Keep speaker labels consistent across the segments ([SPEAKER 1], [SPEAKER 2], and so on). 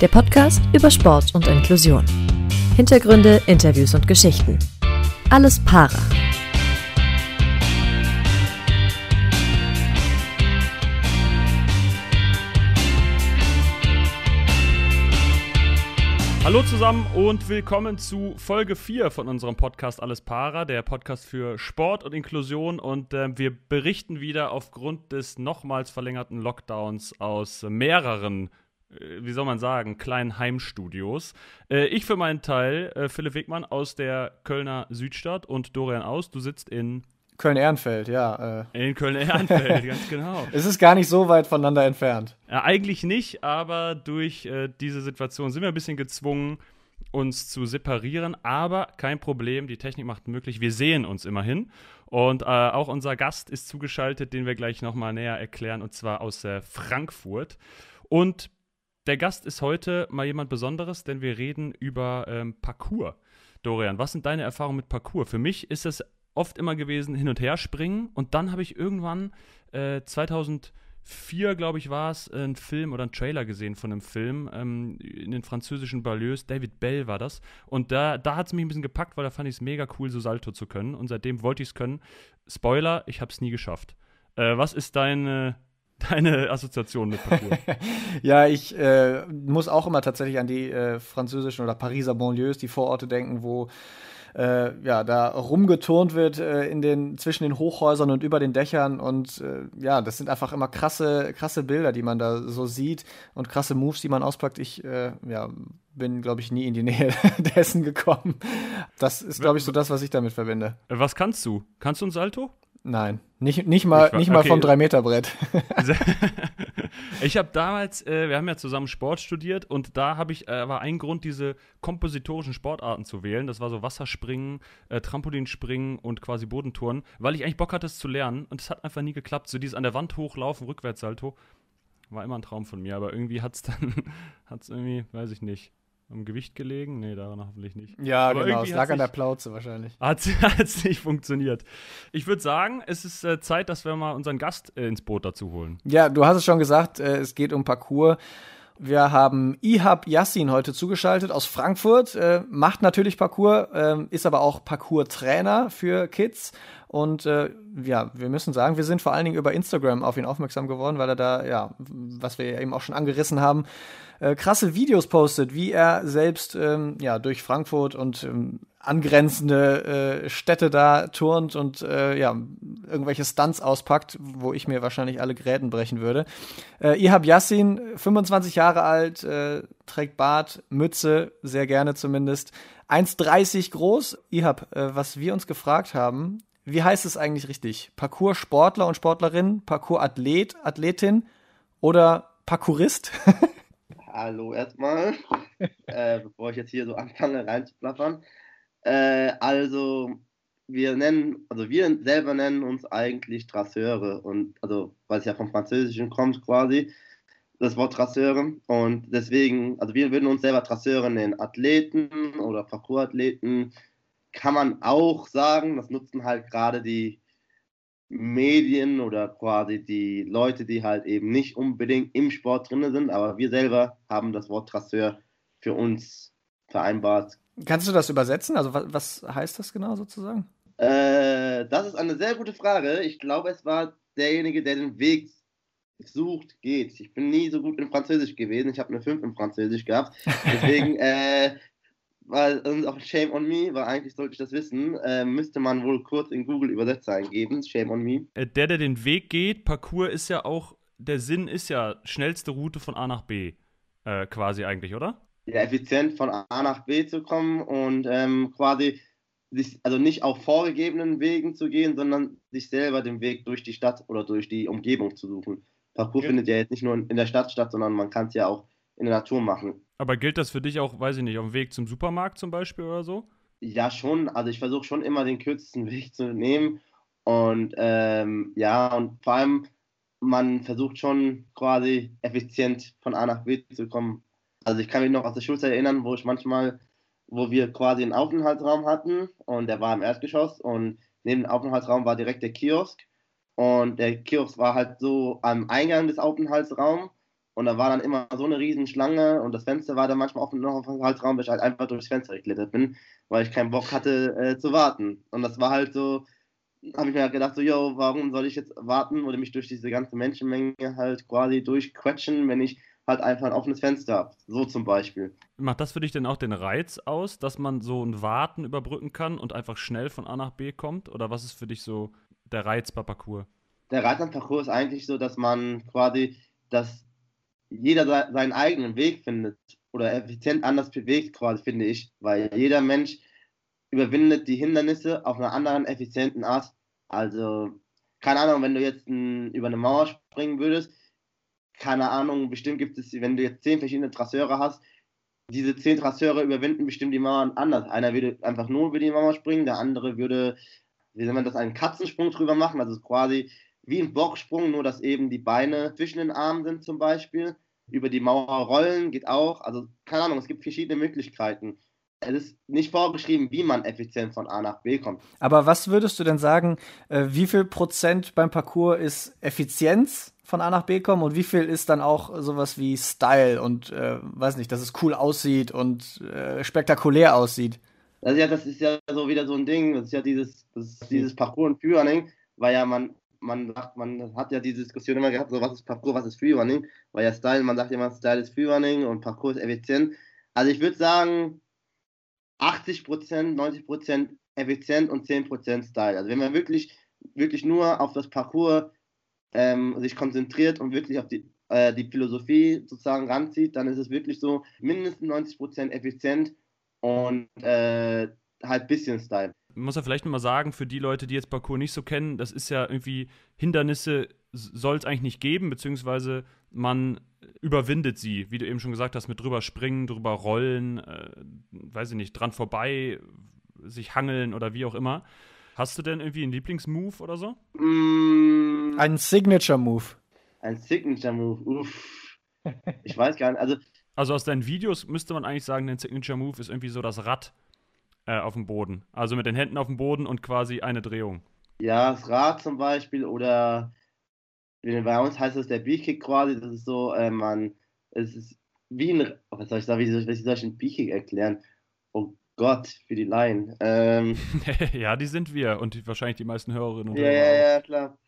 [SPEAKER 1] der Podcast über Sport und Inklusion. Hintergründe, Interviews und Geschichten. Alles Para.
[SPEAKER 2] Hallo zusammen und willkommen zu Folge 4 von unserem Podcast Alles Para, der Podcast für Sport und Inklusion. Und äh, wir berichten wieder aufgrund des nochmals verlängerten Lockdowns aus mehreren, wie soll man sagen, kleinen Heimstudios. Äh, ich für meinen Teil, äh, Philipp Wegmann aus der Kölner Südstadt und Dorian Aus, du sitzt in
[SPEAKER 3] Köln-Ehrenfeld, ja.
[SPEAKER 2] Äh. In Köln-Ehrenfeld, ganz genau.
[SPEAKER 3] Es ist gar nicht so weit voneinander entfernt.
[SPEAKER 2] Ja, eigentlich nicht, aber durch äh, diese Situation sind wir ein bisschen gezwungen, uns zu separieren. Aber kein Problem, die Technik macht möglich. Wir sehen uns immerhin. Und äh, auch unser Gast ist zugeschaltet, den wir gleich nochmal näher erklären, und zwar aus äh, Frankfurt. Und der Gast ist heute mal jemand Besonderes, denn wir reden über ähm, Parcours. Dorian, was sind deine Erfahrungen mit Parcours? Für mich ist es oft immer gewesen, hin und her springen. Und dann habe ich irgendwann äh, 2004, glaube ich, war es, einen Film oder einen Trailer gesehen von einem Film ähm, in den französischen Balleus. David Bell war das. Und da, da hat es mich ein bisschen gepackt, weil da fand ich es mega cool, so Salto zu können. Und seitdem wollte ich es können. Spoiler, ich habe es nie geschafft. Äh, was ist deine, deine Assoziation mit Parcours?
[SPEAKER 3] ja, ich äh, muss auch immer tatsächlich an die äh, französischen oder Pariser Banlieues, die Vororte denken, wo äh, ja, da rumgeturnt wird äh, in den, zwischen den Hochhäusern und über den Dächern. Und äh, ja, das sind einfach immer krasse, krasse Bilder, die man da so sieht und krasse Moves, die man auspackt. Ich äh, ja, bin, glaube ich, nie in die Nähe dessen gekommen. Das ist, glaube ich, so das, was ich damit verbinde.
[SPEAKER 2] Was kannst du? Kannst du ein Salto?
[SPEAKER 3] Nein, nicht, nicht mal, nicht, nicht mal okay. vom 3-Meter-Brett.
[SPEAKER 2] ich habe damals, äh, wir haben ja zusammen Sport studiert und da habe ich, äh, war ein Grund, diese kompositorischen Sportarten zu wählen. Das war so Wasserspringen, äh, Trampolinspringen und quasi Bodentouren, weil ich eigentlich Bock hatte, es zu lernen und es hat einfach nie geklappt. So dieses an der Wand hochlaufen, Rückwärtssalto, war immer ein Traum von mir, aber irgendwie hat es dann, hat es irgendwie, weiß ich nicht, am Gewicht gelegen? Nee, daran hoffentlich nicht.
[SPEAKER 3] Ja, Aber genau. Es lag an der Plauze wahrscheinlich.
[SPEAKER 2] Hat es nicht funktioniert. Ich würde sagen, es ist äh, Zeit, dass wir mal unseren Gast äh, ins Boot dazu holen.
[SPEAKER 3] Ja, du hast es schon gesagt, äh, es geht um Parcours. Wir haben Ihab Yassin heute zugeschaltet aus Frankfurt, äh, macht natürlich Parcours, äh, ist aber auch Parcours-Trainer für Kids. Und äh, ja, wir müssen sagen, wir sind vor allen Dingen über Instagram auf ihn aufmerksam geworden, weil er da, ja, was wir eben auch schon angerissen haben, äh, krasse Videos postet, wie er selbst ähm, ja durch Frankfurt und ähm, angrenzende äh, Städte da turnt und äh, ja irgendwelche Stunts auspackt, wo ich mir wahrscheinlich alle Gräten brechen würde. Äh, Ihab Yassin, 25 Jahre alt, äh, trägt Bart, Mütze, sehr gerne zumindest. 1,30 groß. Ihab, äh, was wir uns gefragt haben, wie heißt es eigentlich richtig? Parcours-Sportler und Sportlerin, Parcours-Athlet, Athletin oder Parkourist?
[SPEAKER 4] Hallo erstmal, äh, bevor ich jetzt hier so anfange reinzuplappern. Äh, also wir nennen, also wir selber nennen uns eigentlich Trasseure und also weil es ja vom Französischen kommt quasi das Wort Trasseure. Und deswegen, also wir würden uns selber Trasseure nennen, Athleten oder Parcoursathleten kann man auch sagen, das nutzen halt gerade die Medien oder quasi die Leute, die halt eben nicht unbedingt im Sport drin sind, aber wir selber haben das Wort Trasseur für uns vereinbart.
[SPEAKER 3] Kannst du das übersetzen? Also was, was heißt das genau sozusagen?
[SPEAKER 4] Äh, das ist eine sehr gute Frage. Ich glaube, es war derjenige, der den Weg sucht, geht. Ich bin nie so gut in Französisch gewesen. Ich habe eine 5 in Französisch gehabt. Deswegen äh, weil und auch Shame on Me, weil eigentlich sollte ich das wissen, äh, müsste man wohl kurz in Google Übersetzer eingeben, Shame on Me.
[SPEAKER 2] Äh, der, der den Weg geht, Parcours ist ja auch, der Sinn ist ja schnellste Route von A nach B, äh, quasi eigentlich, oder?
[SPEAKER 4] Ja, effizient von A nach B zu kommen und ähm, quasi sich, also nicht auf vorgegebenen Wegen zu gehen, sondern sich selber den Weg durch die Stadt oder durch die Umgebung zu suchen. Parcours ja. findet ja jetzt nicht nur in der Stadt statt, sondern man kann es ja auch in der Natur machen.
[SPEAKER 2] Aber gilt das für dich auch, weiß ich nicht, auf dem Weg zum Supermarkt zum Beispiel oder so?
[SPEAKER 4] Ja, schon. Also ich versuche schon immer den kürzesten Weg zu nehmen. Und ähm, ja, und vor allem, man versucht schon quasi effizient von A nach B zu kommen. Also ich kann mich noch aus der Schulzeit erinnern, wo ich manchmal, wo wir quasi einen Aufenthaltsraum hatten und der war im Erdgeschoss und neben dem Aufenthaltsraum war direkt der Kiosk. Und der Kiosk war halt so am Eingang des Aufenthaltsraums Und da war dann immer so eine riesen Schlange und das Fenster war dann manchmal offen noch auf dem Halsraum, weil ich halt einfach durchs Fenster geklettert bin, weil ich keinen Bock hatte äh, zu warten. Und das war halt so, habe ich mir halt gedacht, so, yo, warum soll ich jetzt warten oder mich durch diese ganze Menschenmenge halt quasi durchquetschen, wenn ich halt einfach ein offenes Fenster. So zum Beispiel.
[SPEAKER 2] Macht das für dich denn auch den Reiz aus, dass man so ein Warten überbrücken kann und einfach schnell von A nach B kommt? Oder was ist für dich so der Reiz bei Parcours?
[SPEAKER 4] Der Reiz am Parcours ist eigentlich so, dass man quasi, dass jeder seinen eigenen Weg findet oder effizient anders bewegt, quasi, finde ich, weil jeder Mensch überwindet die Hindernisse auf einer anderen, effizienten Art. Also, keine Ahnung, wenn du jetzt über eine Mauer springen würdest, keine Ahnung, bestimmt gibt es, wenn du jetzt zehn verschiedene Trasseure hast, diese zehn Trasseure überwinden bestimmt die Mauern anders. Einer würde einfach nur über die Mauer springen, der andere würde, wie soll man das, einen Katzensprung drüber machen, also quasi wie ein Boxsprung, nur dass eben die Beine zwischen den Armen sind zum Beispiel. Über die Mauer rollen geht auch. Also keine Ahnung, es gibt verschiedene Möglichkeiten. Es ist nicht vorgeschrieben, wie man effizient von A nach B kommt.
[SPEAKER 3] Aber was würdest du denn sagen, äh, wie viel Prozent beim Parcours ist Effizienz von A nach B kommen und wie viel ist dann auch sowas wie Style und äh, weiß nicht, dass es cool aussieht und äh, spektakulär aussieht?
[SPEAKER 4] Also ja, das ist ja so wieder so ein Ding, das ist ja dieses, dieses Parcours und Führerning, weil ja man man sagt, man hat ja diese Diskussion immer gehabt, so was ist Parcours, was ist Freerunning, weil ja Style, man sagt immer, Style ist Freerunning und Parcours ist effizient. Also ich würde sagen, 80%, 90% effizient und 10% Style. Also wenn man wirklich, wirklich nur auf das Parcours ähm, sich konzentriert und wirklich auf die, äh, die Philosophie sozusagen ranzieht, dann ist es wirklich so mindestens 90% effizient und äh, halt bisschen Style
[SPEAKER 2] muss ja vielleicht nochmal sagen, für die Leute, die jetzt Parcours nicht so kennen, das ist ja irgendwie, Hindernisse soll es eigentlich nicht geben, beziehungsweise man überwindet sie, wie du eben schon gesagt hast, mit drüber springen, drüber rollen, äh, weiß ich nicht, dran vorbei, sich hangeln oder wie auch immer. Hast du denn irgendwie einen Lieblingsmove oder so?
[SPEAKER 3] Mm. Ein Signature-Move.
[SPEAKER 4] Ein Signature-Move, uff. Ich weiß gar nicht. Also,
[SPEAKER 2] also aus deinen Videos müsste man eigentlich sagen, dein Signature-Move ist irgendwie so das Rad äh, auf dem Boden. Also mit den Händen auf dem Boden und quasi eine Drehung.
[SPEAKER 4] Ja, das Rad zum Beispiel oder bei uns heißt das der B-Kick quasi. Das ist so, äh, man, es ist wie ein, was soll ich sagen, wie soll, wie soll ich einen B-Kick erklären? Oh Gott, für die Laien. Ähm,
[SPEAKER 2] ja, die sind wir und die, wahrscheinlich die meisten Hörerinnen und
[SPEAKER 4] Hörer. Ja, ja, ja, klar.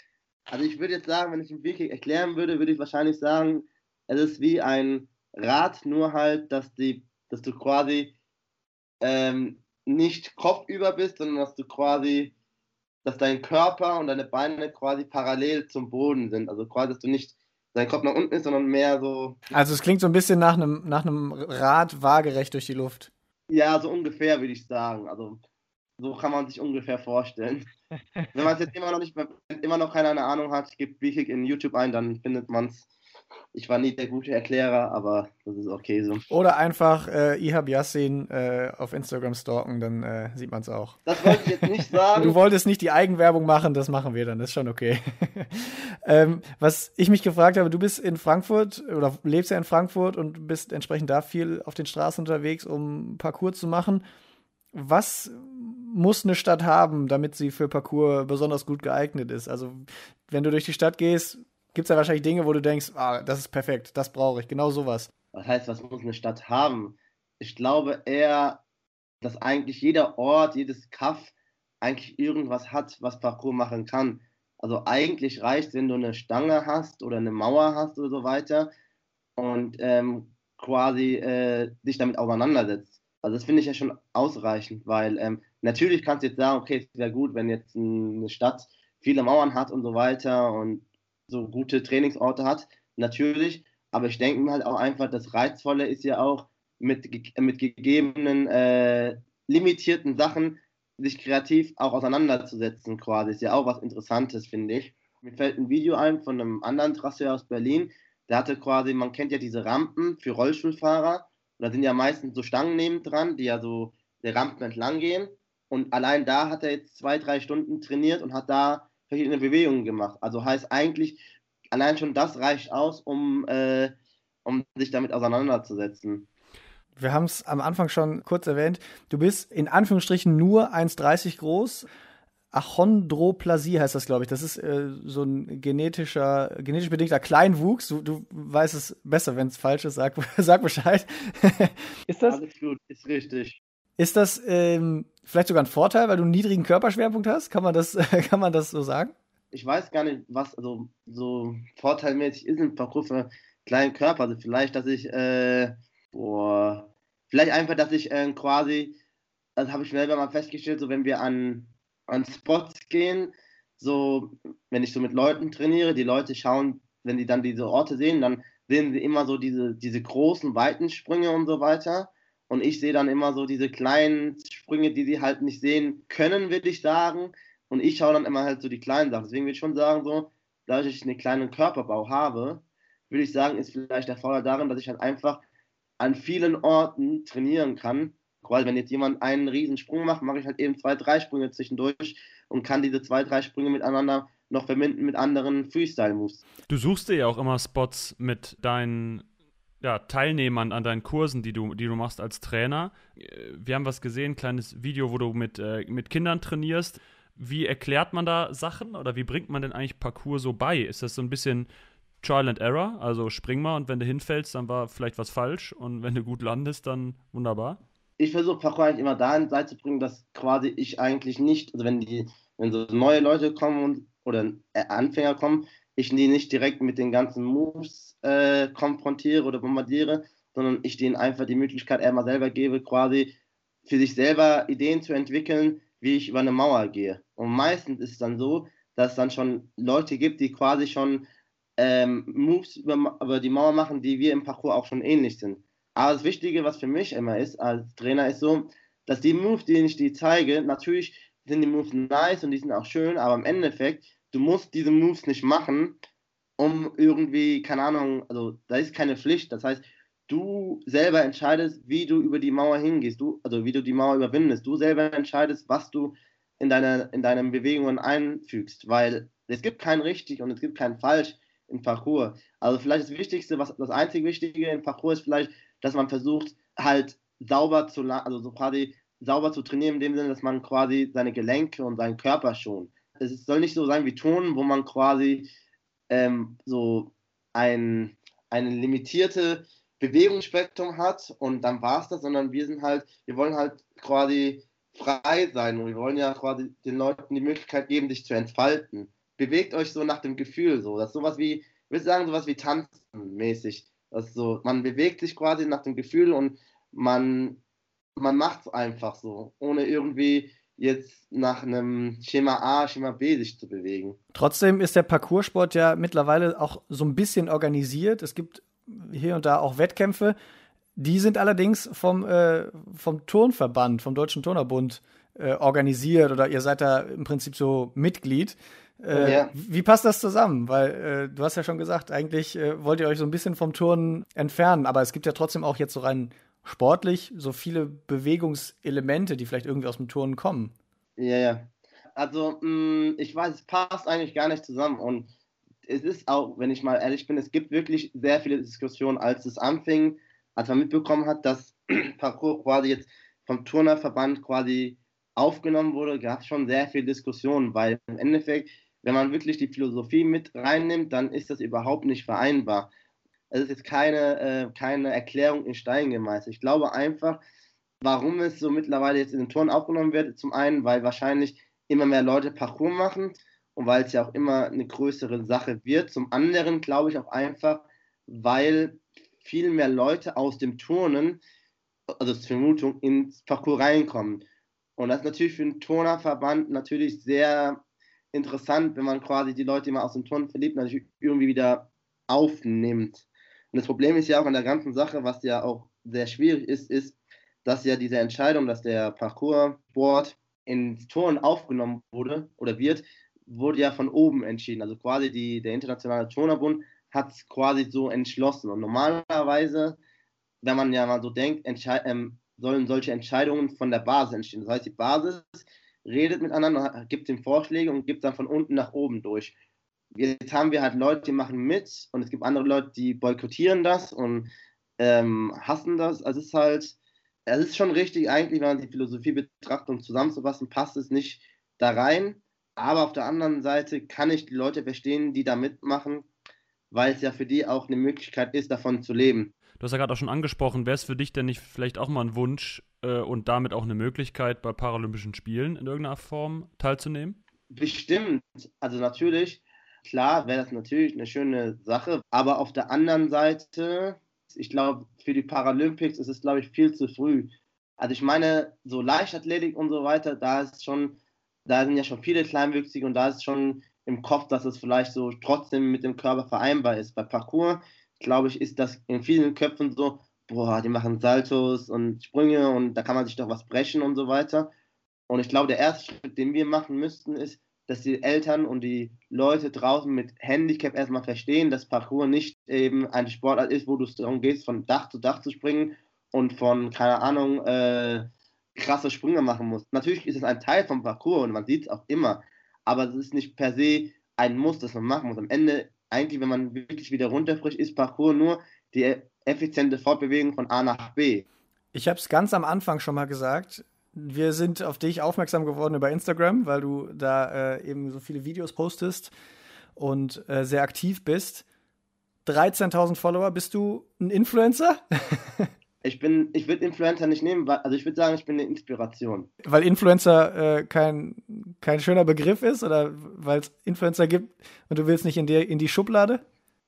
[SPEAKER 4] Also ich würde jetzt sagen, wenn ich einen B-Kick erklären würde, würde ich wahrscheinlich sagen, es ist wie ein Rad, nur halt, dass die, dass du quasi ähm, nicht kopfüber bist, sondern dass du quasi, dass dein Körper und deine Beine quasi parallel zum Boden sind. Also quasi, dass du nicht dein Kopf nach unten ist, sondern mehr so.
[SPEAKER 3] Also es klingt so ein bisschen nach einem, nach einem Rad waagerecht durch die Luft.
[SPEAKER 4] Ja, so ungefähr würde ich sagen. Also so kann man sich ungefähr vorstellen. Wenn man es jetzt immer noch nicht, immer noch keine Ahnung hat, gibt Bikik in YouTube ein, dann findet man es ich war nie der gute Erklärer, aber das ist okay so.
[SPEAKER 3] Oder einfach äh, Ihab Yassin äh, auf Instagram stalken, dann äh, sieht man es auch.
[SPEAKER 4] Das wollte ich jetzt nicht sagen.
[SPEAKER 3] Du wolltest nicht die Eigenwerbung machen, das machen wir dann, das ist schon okay. ähm, was ich mich gefragt habe, du bist in Frankfurt oder lebst ja in Frankfurt und bist entsprechend da viel auf den Straßen unterwegs, um Parcours zu machen. Was muss eine Stadt haben, damit sie für Parcours besonders gut geeignet ist? Also, wenn du durch die Stadt gehst, gibt es ja wahrscheinlich Dinge, wo du denkst, ah, das ist perfekt, das brauche ich, genau sowas.
[SPEAKER 4] Was heißt, was muss eine Stadt haben? Ich glaube eher, dass eigentlich jeder Ort, jedes Kaff eigentlich irgendwas hat, was Parcours machen kann. Also eigentlich reicht, wenn du eine Stange hast oder eine Mauer hast oder so weiter und ähm, quasi äh, dich damit auseinandersetzt. Also das finde ich ja schon ausreichend, weil ähm, natürlich kannst du jetzt sagen, okay, es wäre gut, wenn jetzt eine Stadt viele Mauern hat und so weiter und so gute Trainingsorte hat, natürlich. Aber ich denke mir halt auch einfach, das Reizvolle ist ja auch mit, mit gegebenen äh, limitierten Sachen sich kreativ auch auseinanderzusetzen quasi. Ist ja auch was Interessantes, finde ich. Mir fällt ein Video ein von einem anderen Trasseur aus Berlin. Der hatte quasi, man kennt ja diese Rampen für Rollstuhlfahrer. da sind ja meistens so Stangen nebendran, die ja so der Rampen entlang gehen. Und allein da hat er jetzt zwei, drei Stunden trainiert und hat da verschiedene Bewegungen gemacht. Also heißt eigentlich, allein schon das reicht aus, um, äh, um sich damit auseinanderzusetzen.
[SPEAKER 3] Wir haben es am Anfang schon kurz erwähnt. Du bist in Anführungsstrichen nur 1,30 groß, Achondroplasie heißt das, glaube ich. Das ist äh, so ein genetischer, genetisch bedingter Kleinwuchs. Du, du weißt es besser, wenn es falsch ist. Sag, sag Bescheid.
[SPEAKER 4] ist das? Alles gut, ist richtig.
[SPEAKER 3] Ist das ähm, vielleicht sogar ein Vorteil, weil du einen niedrigen Körperschwerpunkt hast? Kann man das, kann man das so sagen?
[SPEAKER 4] Ich weiß gar nicht, was also so vorteilmäßig ist im Parcours für kleinen Körper. Also vielleicht, dass ich, äh, boah, vielleicht einfach, dass ich äh, quasi, das habe ich selber mal festgestellt, so wenn wir an an Spots gehen, so, wenn ich so mit Leuten trainiere, die Leute schauen, wenn die dann diese Orte sehen, dann sehen sie immer so diese, diese großen, weiten Sprünge und so weiter. Und ich sehe dann immer so diese kleinen Sprünge, die sie halt nicht sehen können, würde ich sagen. Und ich schaue dann immer halt so die kleinen Sachen. Deswegen würde ich schon sagen, so, dass ich einen kleinen Körperbau habe, würde ich sagen, ist vielleicht der Vorteil darin, dass ich halt einfach an vielen Orten trainieren kann weil wenn jetzt jemand einen riesen Sprung macht, mache ich halt eben zwei, drei Sprünge zwischendurch und kann diese zwei, drei Sprünge miteinander noch verbinden mit anderen Freestyle-Moves.
[SPEAKER 2] Du suchst dir ja auch immer Spots mit deinen ja, Teilnehmern an deinen Kursen, die du, die du machst als Trainer. Wir haben was gesehen, ein kleines Video, wo du mit, äh, mit Kindern trainierst. Wie erklärt man da Sachen oder wie bringt man denn eigentlich Parcours so bei? Ist das so ein bisschen Trial and Error? Also spring mal und wenn du hinfällst, dann war vielleicht was falsch und wenn du gut landest, dann wunderbar?
[SPEAKER 4] ich versuche Parkour eigentlich immer dahin zu bringen, dass quasi ich eigentlich nicht, also wenn die, wenn so neue Leute kommen und, oder Anfänger kommen, ich die nicht direkt mit den ganzen Moves äh, konfrontiere oder bombardiere, sondern ich denen einfach die Möglichkeit einmal selber gebe, quasi für sich selber Ideen zu entwickeln, wie ich über eine Mauer gehe. Und meistens ist es dann so, dass es dann schon Leute gibt, die quasi schon ähm, Moves über, über die Mauer machen, die wir im Parcours auch schon ähnlich sind. Aber das Wichtige, was für mich immer ist, als Trainer, ist so, dass die Moves, die ich dir zeige, natürlich sind die Moves nice und die sind auch schön, aber im Endeffekt, du musst diese Moves nicht machen, um irgendwie, keine Ahnung, also da ist keine Pflicht. Das heißt, du selber entscheidest, wie du über die Mauer hingehst, du, also wie du die Mauer überwindest. Du selber entscheidest, was du in, deine, in deinen Bewegungen einfügst, weil es gibt kein richtig und es gibt kein falsch im Parcours. Also vielleicht das Wichtigste, was das einzig Wichtige im Parcours ist vielleicht, dass man versucht, halt sauber zu, also so quasi sauber zu trainieren, in dem Sinne, dass man quasi seine Gelenke und seinen Körper schont. Es soll nicht so sein wie Turnen, wo man quasi ähm, so ein, eine limitierte Bewegungsspektrum hat und dann war es das, sondern wir sind halt, wir wollen halt quasi frei sein und wir wollen ja quasi den Leuten die Möglichkeit geben, sich zu entfalten. Bewegt euch so nach dem Gefühl so. Das ist sowas wie, ich würde sagen, sowas wie Tanzen mäßig. Also man bewegt sich quasi nach dem Gefühl und man, man macht es einfach so, ohne irgendwie jetzt nach einem Schema A, Schema B sich zu bewegen.
[SPEAKER 3] Trotzdem ist der Parcoursport ja mittlerweile auch so ein bisschen organisiert. Es gibt hier und da auch Wettkämpfe. Die sind allerdings vom, äh, vom Turnverband, vom Deutschen Turnerbund äh, organisiert oder ihr seid da im Prinzip so Mitglied. Äh, ja. Wie passt das zusammen? Weil äh, du hast ja schon gesagt, eigentlich äh, wollt ihr euch so ein bisschen vom Turnen entfernen, aber es gibt ja trotzdem auch jetzt so rein sportlich so viele Bewegungselemente, die vielleicht irgendwie aus dem Turnen kommen.
[SPEAKER 4] Ja, ja. Also, mh, mm, ich weiß, es passt eigentlich gar nicht zusammen und es ist auch, wenn ich mal ehrlich bin, es gibt wirklich sehr viele Diskussionen, als es anfing, als man mitbekommen hat, dass Parcours quasi jetzt vom Turnerverband quasi aufgenommen wurde, gab es schon sehr viele Diskussionen, weil im Endeffekt wenn man wirklich die Philosophie mit reinnimmt, dann ist das überhaupt nicht vereinbar. Es ist jetzt keine, äh, keine Erklärung in Stein gemeißelt. Ich glaube einfach, warum es so mittlerweile jetzt in den Turn aufgenommen wird, zum einen, weil wahrscheinlich immer mehr Leute Parcours machen und weil es ja auch immer eine größere Sache wird. Zum anderen glaube ich auch einfach, weil viel mehr Leute aus dem Turnen, also zur Vermutung, ins Parcours reinkommen. Und das ist natürlich für einen Turnerverband natürlich sehr interessant, wenn man quasi die Leute, die man aus dem Turnen verliebt, natürlich irgendwie wieder aufnimmt. Und das Problem ist ja auch an der ganzen Sache, was ja auch sehr schwierig ist, ist, dass ja diese Entscheidung, dass der Parcours-Board ins Turnen aufgenommen wurde oder wird, wurde ja von oben entschieden. Also quasi die, der Internationale Turnerbund hat es quasi so entschlossen. Und normalerweise, wenn man ja mal so denkt, ähm, sollen solche Entscheidungen von der Basis entstehen. Das heißt, die Basis redet miteinander, gibt ihm Vorschläge und gibt dann von unten nach oben durch. Jetzt haben wir halt Leute, die machen mit und es gibt andere Leute, die boykottieren das und ähm, hassen das. Also es ist halt, es ist schon richtig eigentlich, wenn man die Philosophie betrachtet, um zusammenzufassen, passt es nicht da rein. Aber auf der anderen Seite kann ich die Leute verstehen, die da mitmachen, weil es ja für die auch eine Möglichkeit ist, davon zu leben.
[SPEAKER 2] Du hast ja gerade auch schon angesprochen, wäre es für dich denn nicht vielleicht auch mal ein Wunsch äh, und damit auch eine Möglichkeit, bei Paralympischen Spielen in irgendeiner Form teilzunehmen?
[SPEAKER 4] Bestimmt. Also natürlich, klar wäre das natürlich eine schöne Sache. Aber auf der anderen Seite, ich glaube, für die Paralympics ist es, glaube ich, viel zu früh. Also ich meine, so Leichtathletik und so weiter, da ist schon, da sind ja schon viele Kleinwüchsige und da ist schon im Kopf, dass es vielleicht so trotzdem mit dem Körper vereinbar ist. Bei Parcours, glaube ich, ist das in vielen Köpfen so, boah, die machen Saltos und Sprünge und da kann man sich doch was brechen und so weiter. Und ich glaube, der erste Schritt, den wir machen müssten, ist, dass die Eltern und die Leute draußen mit Handicap erstmal verstehen, dass Parcours nicht eben ein Sportart ist, wo du es darum gehst, von Dach zu Dach zu springen und von, keine Ahnung, äh, krasse Sprünge machen musst. Natürlich ist es ein Teil vom Parcours und man sieht es auch immer, aber es ist nicht per se ein Muss, das man machen muss. Am Ende, eigentlich, wenn man wirklich wieder runterfrischt, ist Parcours nur die effiziente Fortbewegung von A nach B.
[SPEAKER 3] Ich habe es ganz am Anfang schon mal gesagt. Wir sind auf dich aufmerksam geworden über Instagram, weil du da äh, eben so viele Videos postest und äh, sehr aktiv bist. 13.000 Follower, bist du ein Influencer?
[SPEAKER 4] ich bin, ich würde Influencer nicht nehmen, weil, also ich würde sagen, ich bin eine Inspiration.
[SPEAKER 3] Weil Influencer äh, kein, kein schöner Begriff ist oder weil es Influencer gibt und du willst nicht in, der, in die Schublade?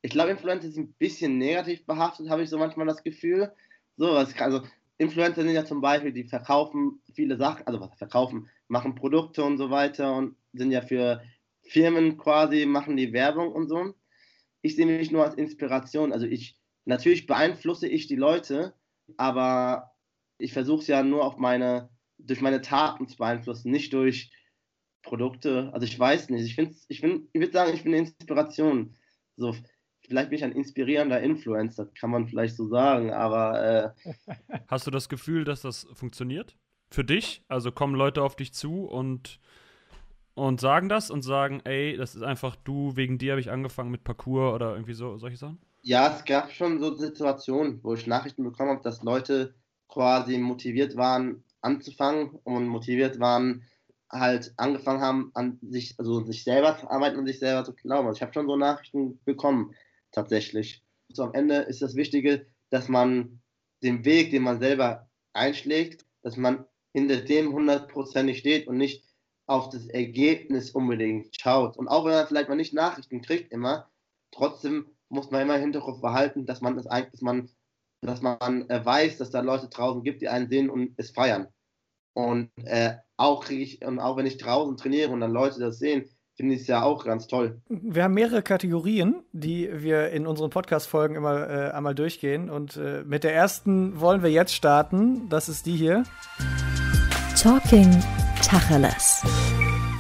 [SPEAKER 4] Ich glaube, Influencer sind ein bisschen negativ behaftet, habe ich so manchmal das Gefühl. So, also Influencer sind ja zum Beispiel, die verkaufen viele Sachen, also was verkaufen, machen Produkte und so weiter und sind ja für Firmen quasi, machen die Werbung und so. Ich sehe mich nur als Inspiration. Also ich, natürlich beeinflusse ich die Leute, aber ich versuche es ja nur auf meine, durch meine Taten zu beeinflussen, nicht durch Produkte. Also ich weiß nicht. Ich ich, ich würde sagen, ich bin eine Inspiration. So, vielleicht bin ich ein inspirierender Influencer, kann man vielleicht so sagen, aber. Äh,
[SPEAKER 2] Hast du das Gefühl, dass das funktioniert? Für dich? Also kommen Leute auf dich zu und, und sagen das und sagen, ey, das ist einfach du, wegen dir habe ich angefangen mit Parcours oder irgendwie so solche Sachen?
[SPEAKER 4] Ja, es gab schon so Situationen, wo ich Nachrichten bekommen habe, dass Leute quasi motiviert waren, anzufangen und motiviert waren, halt angefangen haben, an sich, also sich selber zu arbeiten und sich selber zu glauben. Also ich habe schon so Nachrichten bekommen, tatsächlich. So am Ende ist das Wichtige, dass man den Weg, den man selber einschlägt, dass man hinter dem hundertprozentig steht und nicht auf das Ergebnis unbedingt schaut. Und auch wenn man vielleicht mal nicht Nachrichten kriegt immer, trotzdem muss man immer im Hinterkopf behalten, dass man es eigentlich, dass man, dass man äh, weiß, dass da Leute draußen gibt, die einen sehen und es feiern. Und äh, auch kriege ich, und auch wenn ich draußen trainiere und dann Leute das sehen, finde ich es ja auch ganz toll.
[SPEAKER 3] Wir haben mehrere Kategorien, die wir in unseren Podcast-Folgen immer äh, einmal durchgehen. Und äh, mit der ersten wollen wir jetzt starten. Das ist die hier.
[SPEAKER 1] Talking Tacheles.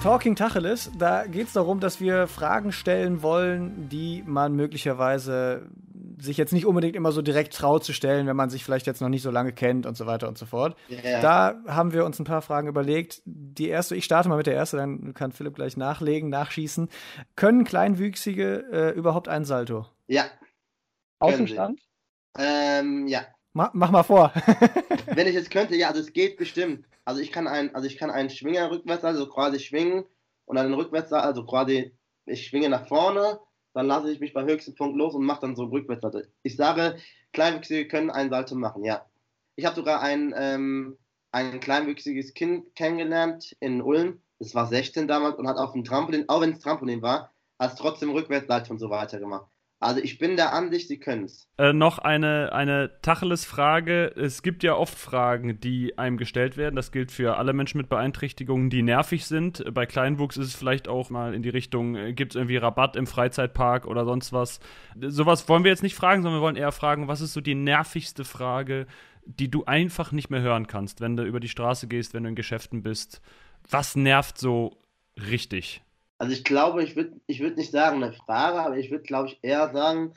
[SPEAKER 3] Talking Tacheles, da geht es darum, dass wir Fragen stellen wollen, die man möglicherweise sich jetzt nicht unbedingt immer so direkt traut zu stellen, wenn man sich vielleicht jetzt noch nicht so lange kennt und so weiter und so fort. Yeah. Da haben wir uns ein paar Fragen überlegt. Die erste, ich starte mal mit der ersten, dann kann Philipp gleich nachlegen, nachschießen. Können Kleinwüchsige äh, überhaupt einen Salto?
[SPEAKER 4] Ja.
[SPEAKER 3] Außenstand?
[SPEAKER 4] Ähm, ja.
[SPEAKER 3] Ma mach mal vor.
[SPEAKER 4] wenn ich es könnte, ja, also es geht bestimmt. Also ich kann einen, also ich kann einen Schwinger rückwärts, also quasi schwingen und dann rückwärts, also quasi ich schwinge nach vorne, dann lasse ich mich beim höchsten Punkt los und mache dann so rückwärts. Ich sage, Kleinwüchsige können einen Salto machen, ja. Ich habe sogar ein, ähm, ein kleinwüchsiges Kind kennengelernt in Ulm. Das war 16 damals und hat auf dem Trampolin, auch wenn es Trampolin war, hat es trotzdem rückwärts Salto und so weiter gemacht. Also ich bin der Ansicht, sie können es.
[SPEAKER 2] Äh, noch eine, eine Tacheles-Frage. Es gibt ja oft Fragen, die einem gestellt werden. Das gilt für alle Menschen mit Beeinträchtigungen, die nervig sind. Bei Kleinwuchs ist es vielleicht auch mal in die Richtung, äh, gibt es irgendwie Rabatt im Freizeitpark oder sonst was. Sowas wollen wir jetzt nicht fragen, sondern wir wollen eher fragen, was ist so die nervigste Frage, die du einfach nicht mehr hören kannst, wenn du über die Straße gehst, wenn du in Geschäften bist. Was nervt so richtig?
[SPEAKER 4] Also ich glaube, ich würde ich würd nicht sagen eine Frage, aber ich würde, glaube ich, eher sagen,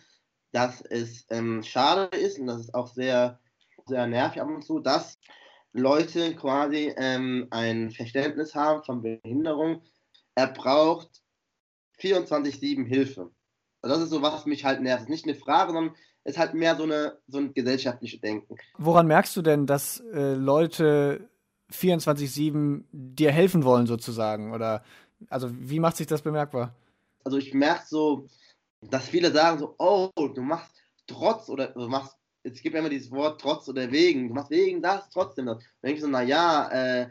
[SPEAKER 4] dass es ähm, schade ist und das ist auch sehr, sehr nervig ab und zu, dass Leute quasi ähm, ein Verständnis haben von Behinderung. Er braucht 24-7 Hilfe. Also das ist so, was mich halt nervt. Es ist nicht eine Frage, sondern es ist halt mehr so, eine, so ein gesellschaftliches Denken.
[SPEAKER 3] Woran merkst du denn, dass äh, Leute 24-7 dir helfen wollen, sozusagen? Oder Also wie macht sich das bemerkbar?
[SPEAKER 4] Also ich merke so, dass viele sagen so, oh, du machst trotz oder du machst, es gibt ja immer dieses Wort trotz oder wegen, du machst wegen das, trotzdem das. Dann denke ich so, naja, äh,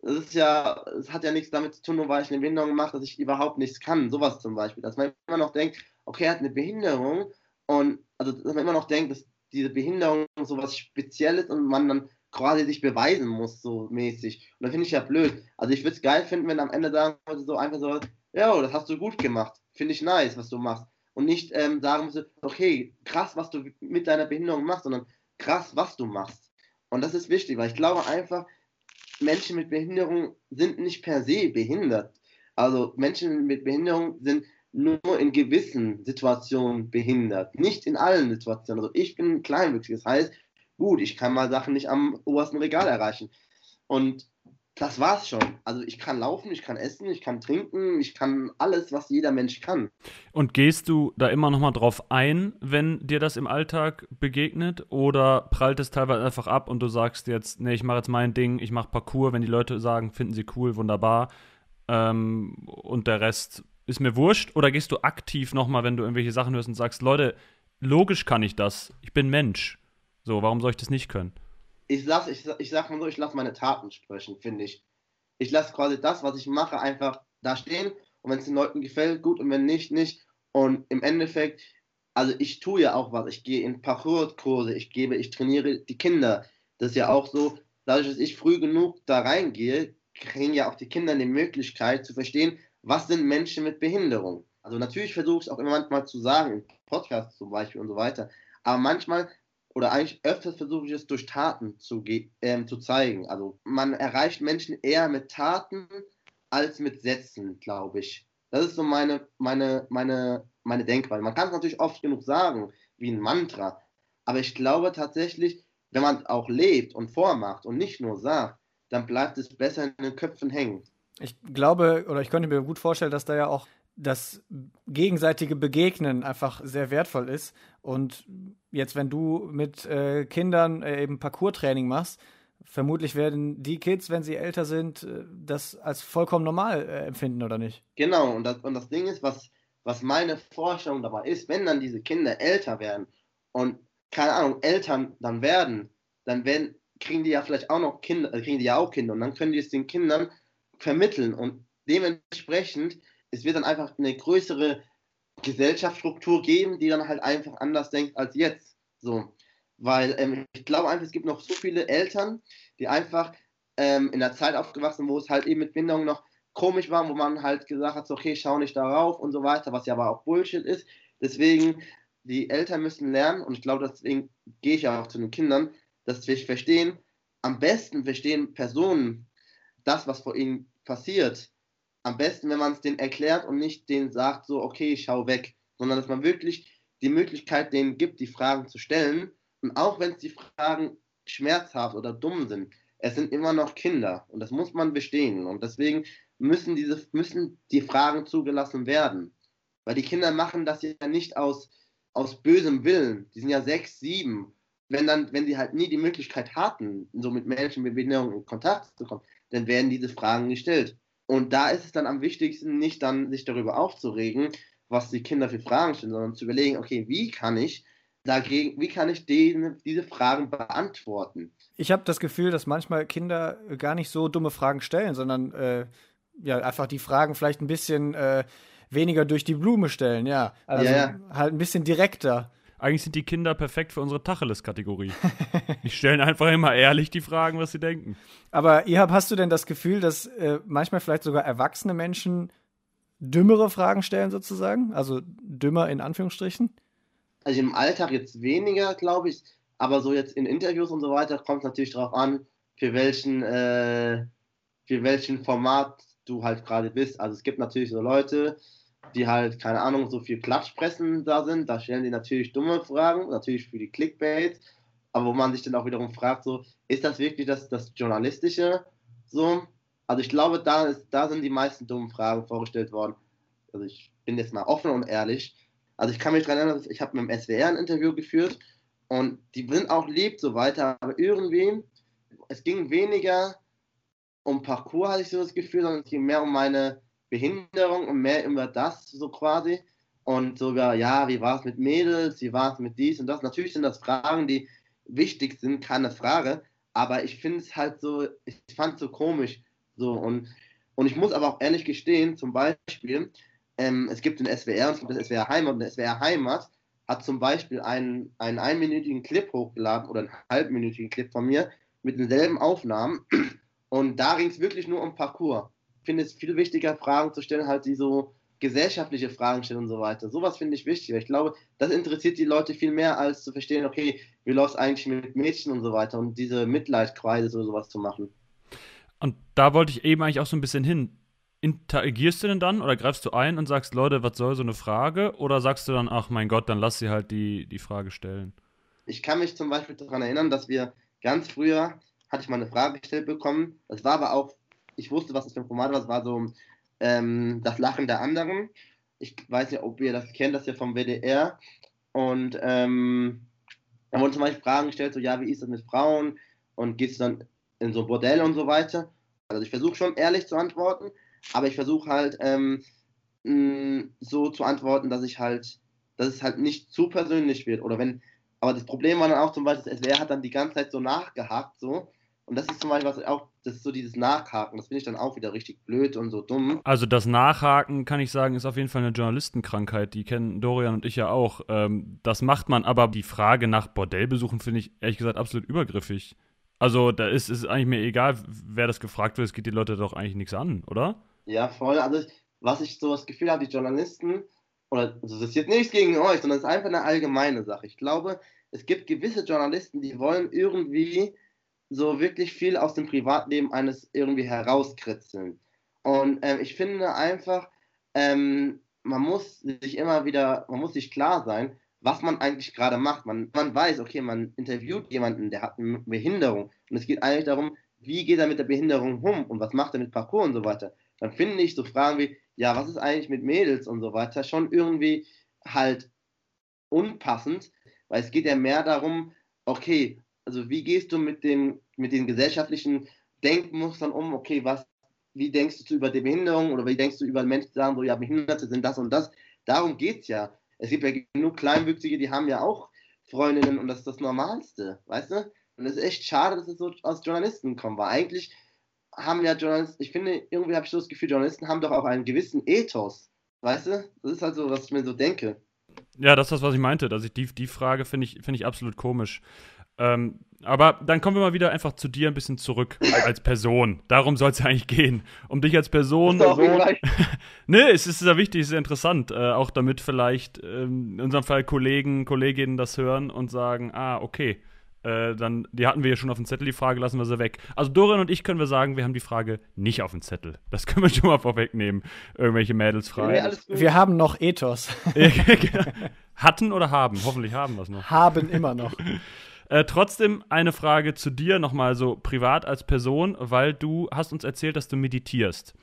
[SPEAKER 4] das ist ja, es hat ja nichts damit zu tun, nur weil ich eine Behinderung mache, dass ich überhaupt nichts kann. Sowas zum Beispiel. Dass man immer noch denkt, okay, er hat eine Behinderung und also dass man immer noch denkt, dass diese Behinderung so was Spezielles und man dann quasi sich beweisen muss, so mäßig. Und da finde ich ja blöd. Also ich würde es geil finden, wenn am Ende sagen würde, so einfach so, ja, das hast du gut gemacht. Finde ich nice, was du machst. Und nicht ähm, sagen müsste, okay, krass, was du mit deiner Behinderung machst, sondern krass, was du machst. Und das ist wichtig, weil ich glaube einfach, Menschen mit Behinderung sind nicht per se behindert. Also Menschen mit Behinderung sind nur in gewissen Situationen behindert, nicht in allen Situationen. Also ich bin kleinwüchsig, das heißt, gut, ich kann mal Sachen nicht am obersten Regal erreichen. Und das war's schon. Also ich kann laufen, ich kann essen, ich kann trinken, ich kann alles, was jeder Mensch kann.
[SPEAKER 2] Und gehst du da immer noch mal drauf ein, wenn dir das im Alltag begegnet? Oder prallt es teilweise einfach ab und du sagst jetzt, nee, ich mache jetzt mein Ding, ich mache Parcours, wenn die Leute sagen, finden sie cool, wunderbar. Ähm, und der Rest ist mir wurscht. Oder gehst du aktiv noch mal, wenn du irgendwelche Sachen hörst und sagst, Leute, logisch kann ich das, ich bin Mensch. So, warum soll ich das nicht können?
[SPEAKER 4] ich lasse, ich, ich sag mal so, ich lasse meine Taten sprechen, finde ich. Ich lasse quasi das, was ich mache, einfach da stehen. Und wenn es den Leuten gefällt, gut. Und wenn nicht, nicht. Und im Endeffekt, also ich tue ja auch was. Ich gehe in Parkour-Kurse, ich gebe, ich trainiere die Kinder. Das ist ja auch so, dadurch, dass ich früh genug da reingehe, kriegen ja auch die Kinder die Möglichkeit zu verstehen, was sind Menschen mit Behinderung. Also natürlich versuche ich auch immer manchmal zu sagen, im Podcast zum Beispiel und so weiter. Aber manchmal oder eigentlich öfters versuche ich es durch Taten zu, ähm, zu zeigen. Also man erreicht Menschen eher mit Taten als mit Sätzen, glaube ich. Das ist so meine, meine, meine, meine Denkweise. Man kann es natürlich oft genug sagen, wie ein Mantra, aber ich glaube tatsächlich, wenn man auch lebt und vormacht und nicht nur sagt, dann bleibt es besser in den Köpfen hängen.
[SPEAKER 3] Ich glaube, oder ich könnte mir gut vorstellen, dass da ja auch das gegenseitige Begegnen einfach sehr wertvoll ist. Und jetzt, wenn du mit äh, Kindern äh, eben Parcours-Training machst, vermutlich werden die Kids, wenn sie älter sind, äh, das als vollkommen normal äh, empfinden, oder nicht?
[SPEAKER 4] Genau, und das, und das Ding ist, was, was meine Vorstellung dabei ist, wenn dann diese Kinder älter werden und, keine Ahnung, Eltern dann werden, dann werden, kriegen die ja vielleicht auch noch Kinder, äh, kriegen die ja auch Kinder und dann können die es den Kindern vermitteln und dementsprechend es wird dann einfach eine größere Gesellschaftsstruktur geben, die dann halt einfach anders denkt als jetzt. So. Weil ähm, ich glaube einfach, es gibt noch so viele Eltern, die einfach ähm, in der Zeit aufgewachsen, wo es halt eben mit Bindung noch komisch war, wo man halt gesagt hat, so, okay, schau nicht darauf und so weiter, was ja aber auch Bullshit ist. Deswegen, die Eltern müssen lernen, und ich glaube, deswegen gehe ich ja auch zu den Kindern, dass wir verstehen, am besten verstehen Personen das, was vor ihnen passiert, am besten, wenn man es denen erklärt und nicht denen sagt, so, okay, schau weg, sondern dass man wirklich die Möglichkeit denen gibt, die Fragen zu stellen. Und auch wenn es die Fragen schmerzhaft oder dumm sind, es sind immer noch Kinder und das muss man bestehen. Und deswegen müssen, diese, müssen die Fragen zugelassen werden. Weil die Kinder machen das ja nicht aus, aus bösem Willen. Die sind ja sechs, sieben. Wenn, dann, wenn sie halt nie die Möglichkeit hatten, so mit Menschen mit Behinderung in Kontakt zu kommen, dann werden diese Fragen gestellt. Und da ist es dann am wichtigsten, nicht dann sich darüber aufzuregen, was die Kinder für Fragen stellen, sondern zu überlegen, okay, wie kann ich dagegen, wie kann ich denen diese Fragen beantworten?
[SPEAKER 3] Ich habe das Gefühl, dass manchmal Kinder gar nicht so dumme Fragen stellen, sondern äh, ja einfach die Fragen vielleicht ein bisschen äh, weniger durch die Blume stellen, ja. Also ja, ja. halt ein bisschen direkter.
[SPEAKER 2] Eigentlich sind die Kinder perfekt für unsere Tacheles-Kategorie. die stellen einfach immer ehrlich die Fragen, was sie denken.
[SPEAKER 3] Aber Ihab, hast du denn das Gefühl, dass äh, manchmal vielleicht sogar erwachsene Menschen dümmere Fragen stellen, sozusagen? Also dümmer in Anführungsstrichen?
[SPEAKER 4] Also im Alltag jetzt weniger, glaube ich. Aber so jetzt in Interviews und so weiter kommt es natürlich darauf an, für welchen, äh, für welchen Format du halt gerade bist. Also es gibt natürlich so Leute, die halt, keine Ahnung, so viel Klatschpressen da sind. Da stellen die natürlich dumme Fragen, natürlich für die Clickbait, aber wo man sich dann auch wiederum fragt, so, ist das wirklich das, das Journalistische? So, also ich glaube, da, ist, da sind die meisten dummen Fragen vorgestellt worden. Also ich bin jetzt mal offen und ehrlich. Also ich kann mich daran erinnern, ich habe mit dem SWR ein Interview geführt und die sind auch lieb so weiter, aber irgendwie, es ging weniger um Parcours, hatte ich so das Gefühl, sondern es ging mehr um meine Behinderung und mehr über das so quasi. Und sogar, ja, wie war es mit Mädels, wie war es mit dies und das. Natürlich sind das Fragen, die wichtig sind, keine Frage. Aber ich finde es halt so, ich fand es so komisch. So, und, und ich muss aber auch ehrlich gestehen, zum Beispiel, ähm, es gibt den SWR und es gibt das SWR Heimat und der SWR Heimat hat zum Beispiel einen, einen einminütigen Clip hochgeladen oder einen halbminütigen Clip von mir mit denselben Aufnahmen und da ging es wirklich nur um Parcours. Finde es viel wichtiger, Fragen zu stellen, halt die so gesellschaftliche Fragen stellen und so weiter. Sowas finde ich wichtig. Ich glaube, das interessiert die Leute viel mehr, als zu verstehen, okay, wie läuft es eigentlich mit Mädchen und so weiter und diese Mitleidkreise oder sowas zu machen.
[SPEAKER 2] Und da wollte ich eben eigentlich auch so ein bisschen hin. Interagierst du denn dann oder greifst du ein und sagst, Leute, was soll so eine Frage? Oder sagst du dann, ach mein Gott, dann lass sie halt die, die Frage stellen?
[SPEAKER 4] Ich kann mich zum Beispiel daran erinnern, dass wir ganz früher, hatte ich mal eine Frage gestellt bekommen. Das war aber auch, ich wusste, was das für ein Format war. Das war so ähm, das Lachen der anderen. Ich weiß nicht, ob ihr das kennt, das ist ja vom WDR. Und ähm, da wurden zum Beispiel Fragen gestellt, so, ja, wie ist das mit Frauen? Und gehst du dann in so ein Bordell und so weiter? Also ich versuche schon ehrlich zu antworten, aber ich versuche halt ähm, mh, so zu antworten, dass ich halt, dass es halt nicht zu persönlich wird. Oder wenn, aber das Problem war dann auch zum Beispiel, das SWR hat dann die ganze Zeit so nachgehakt, so. Und das ist zum Beispiel was auch, das ist so dieses Nachhaken, das finde ich dann auch wieder richtig blöd und so dumm.
[SPEAKER 2] Also das Nachhaken, kann ich sagen, ist auf jeden Fall eine Journalistenkrankheit, die kennen Dorian und ich ja auch. Ähm, das macht man, aber die Frage nach Bordellbesuchen finde ich ehrlich gesagt absolut übergriffig. Also da ist es eigentlich mir egal, wer das gefragt wird, es geht die Leute doch eigentlich nichts an, oder?
[SPEAKER 4] Ja, voll. Also was ich so das Gefühl habe, die Journalisten, oder also das ist jetzt nichts gegen euch, sondern es ist einfach eine allgemeine Sache. Ich glaube, es gibt gewisse Journalisten, die wollen irgendwie so wirklich viel aus dem Privatleben eines irgendwie herauskritzeln. Und ähm, ich finde einfach, ähm, man muss sich immer wieder, man muss sich klar sein, was man eigentlich gerade macht. Man, man weiß, okay, man interviewt jemanden, der hat eine Behinderung. Und es geht eigentlich darum, wie geht er mit der Behinderung um und was macht er mit Parcours und so weiter. Dann finde ich so Fragen wie, ja, was ist eigentlich mit Mädels und so weiter, schon irgendwie halt unpassend, weil es geht ja mehr darum, okay, also wie gehst du mit dem, mit den gesellschaftlichen Denkmustern um, okay, was, wie denkst du über die Behinderung oder wie denkst du über Menschen, die sagen so, ja, Behinderte sind das und das. Darum geht es ja. Es gibt ja genug Kleinwüchsige, die haben ja auch Freundinnen und das ist das Normalste, weißt du? Und es ist echt schade, dass es so aus Journalisten kommt, weil eigentlich haben ja Journalisten, ich finde, irgendwie habe ich so das Gefühl, Journalisten haben doch auch einen gewissen Ethos, weißt du? Das ist halt so, was ich mir so denke.
[SPEAKER 2] Ja, das ist das, was ich meinte. Also die, die Frage finde ich, find ich absolut komisch. Ähm, aber dann kommen wir mal wieder einfach zu dir ein bisschen zurück als Person. Darum soll es ja eigentlich gehen. Um dich als Person.
[SPEAKER 4] Person
[SPEAKER 2] ne, es ist sehr wichtig, es ist sehr interessant. Äh, auch damit vielleicht ähm, in unserem Fall Kollegen, Kolleginnen das hören und sagen: Ah, okay. Äh, dann, die hatten wir ja schon auf dem Zettel, die Frage lassen wir sie weg. Also Dorian und ich können wir sagen, wir haben die Frage nicht auf dem Zettel. Das können wir schon mal vorwegnehmen. Irgendwelche Mädels fragen.
[SPEAKER 3] Ja, wir haben noch Ethos.
[SPEAKER 2] Genau. Hatten oder haben? Hoffentlich haben wir es noch.
[SPEAKER 3] Haben immer noch.
[SPEAKER 2] Äh, trotzdem eine Frage zu dir nochmal so privat als Person, weil du hast uns erzählt, dass du meditierst.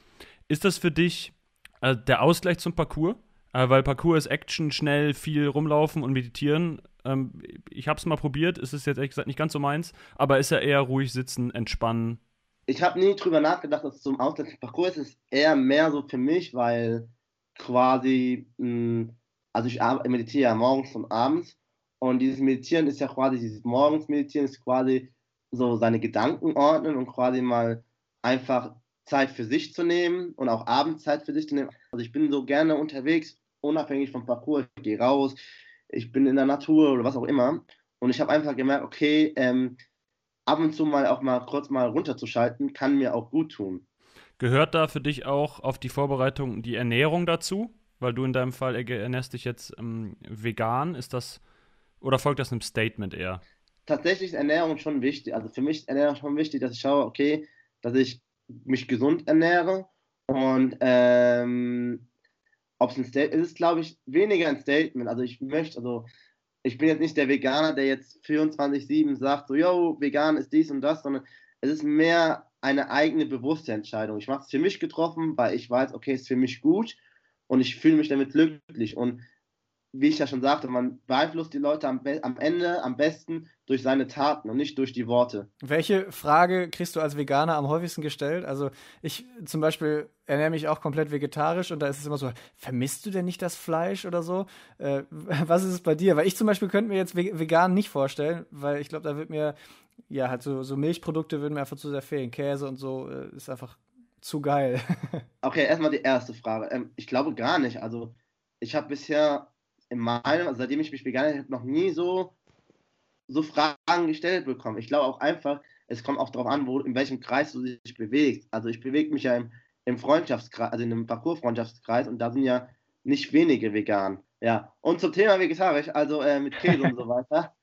[SPEAKER 2] Ist das für dich äh, der Ausgleich zum Parcours? Äh, weil Parcours ist Action, schnell, viel rumlaufen und meditieren. Ähm, ich habe es mal probiert, ist es jetzt ehrlich gesagt nicht ganz so meins, aber ist ja eher ruhig sitzen, entspannen.
[SPEAKER 4] Ich habe nie drüber nachgedacht, dass es zum Ausgleich zum Parcours ist. Es ist eher mehr so für mich, weil quasi, mh, hm, also ich meditiere ja morgens und abends und dieses Meditieren ist ja quasi, dieses Morgensmeditieren ist quasi so seine Gedanken ordnen und quasi mal einfach Zeit für sich zu nehmen und auch Abendzeit für sich zu nehmen. Also ich bin so gerne unterwegs, unabhängig vom Parcours. Ich gehe raus, ich bin in der Natur oder was auch immer. Und ich habe einfach gemerkt, okay, ähm, ab und zu mal auch mal kurz mal runterzuschalten, kann mir auch gut tun.
[SPEAKER 2] Gehört da für dich auch auf die Vorbereitung die Ernährung dazu? Weil du in deinem Fall ernährst dich jetzt ähm, vegan. Ist das oder folgt das einem Statement eher?
[SPEAKER 4] Tatsächlich ist Ernährung schon wichtig. Also für mich ist Ernährung schon wichtig, dass ich schaue, okay, dass ich mich gesund ernähre. Und ähm, ob es ein Statement ist, glaube ich, weniger ein Statement. Also ich möchte, also ich bin jetzt nicht der Veganer, der jetzt 24-7 sagt, so, yo, vegan ist dies und das, sondern es ist mehr eine eigene bewusste Entscheidung. Ich mache es für mich getroffen, weil ich weiß, okay, es ist für mich gut und ich fühle mich damit glücklich. Und wie ich ja schon sagte, man beeinflusst die Leute am, am, Ende am besten durch seine Taten und nicht durch die Worte.
[SPEAKER 3] Welche Frage kriegst du als Veganer am häufigsten gestellt? Also ich zum Beispiel ernähre mich auch komplett vegetarisch und da ist es immer so, vermisst du denn nicht das Fleisch oder so? Äh, was ist es bei dir? Weil ich zum Beispiel könnte mir jetzt vegan nicht vorstellen, weil ich glaube, da wird mir, ja, halt so, so Milchprodukte würden mir einfach zu sehr fehlen. Käse und so äh, ist einfach zu geil.
[SPEAKER 4] okay, erstmal die erste Frage. Ähm, ich glaube gar nicht. Also ich habe bisher in meinem, also seitdem ich mich vegan habe, noch nie so, so Fragen gestellt bekommen. Ich glaube auch einfach, es kommt auch darauf an, wo, in welchem Kreis du dich bewegst. Also ich bewege mich ja im, im Freundschaftskreis, also in einem Parcours-Freundschaftskreis und da sind ja nicht wenige vegan. Ja, und zum Thema vegetarisch, also äh, mit Käse und so weiter.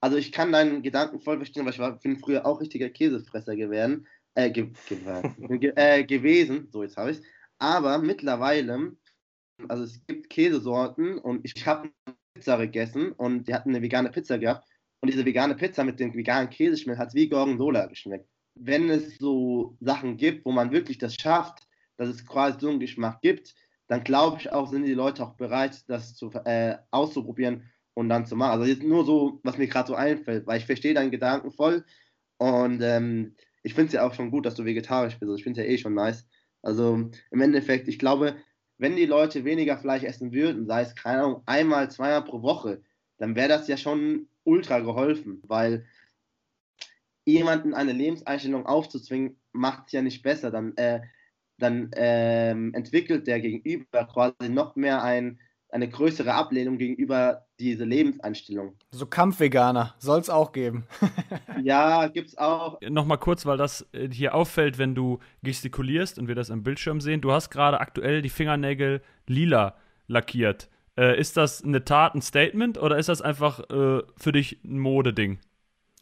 [SPEAKER 4] Also ich kann deinen Gedanken voll verstehen, weil ich war, bin früher auch richtiger Käsefresser gewesen, äh, ge, ge, äh, gewesen, so jetzt habe ich Aber mittlerweile also es gibt Käsesorten und ich habe Pizza gegessen und die hatten eine vegane Pizza gehabt und diese vegane Pizza mit dem veganen Käseschmelz hat wie Gorgonzola geschmeckt. Wenn es so Sachen gibt, wo man wirklich das schafft, dass es quasi so einen Geschmack gibt, dann glaube ich auch, sind die Leute auch bereit, das zu, äh, auszuprobieren und dann zu machen. Also jetzt nur so, was mir gerade so einfällt, weil ich verstehe deinen Gedanken voll und ähm, ich finde es ja auch schon gut, dass du vegetarisch bist. Also ich finde es ja eh schon nice. Also im Endeffekt, ich glaube, wenn die Leute weniger Fleisch essen würden, sei es, keine Ahnung, einmal, zweimal pro Woche, dann wäre das ja schon ultra geholfen, weil jemanden eine Lebenseinstellung aufzuzwingen, macht es ja nicht besser. Dann, äh, dann ähm, entwickelt der Gegenüber quasi noch mehr ein, eine größere Ablehnung gegenüber diese Lebenseinstellung.
[SPEAKER 3] So Kampfveganer soll es auch geben.
[SPEAKER 4] ja, gibt's auch.
[SPEAKER 2] Nochmal kurz, weil das äh, hier auffällt, wenn du gestikulierst und wir das am Bildschirm sehen. Du hast gerade aktuell die Fingernägel lila lackiert. Äh, ist das eine Tat, ein Statement oder ist das einfach äh, für dich ein Modeding?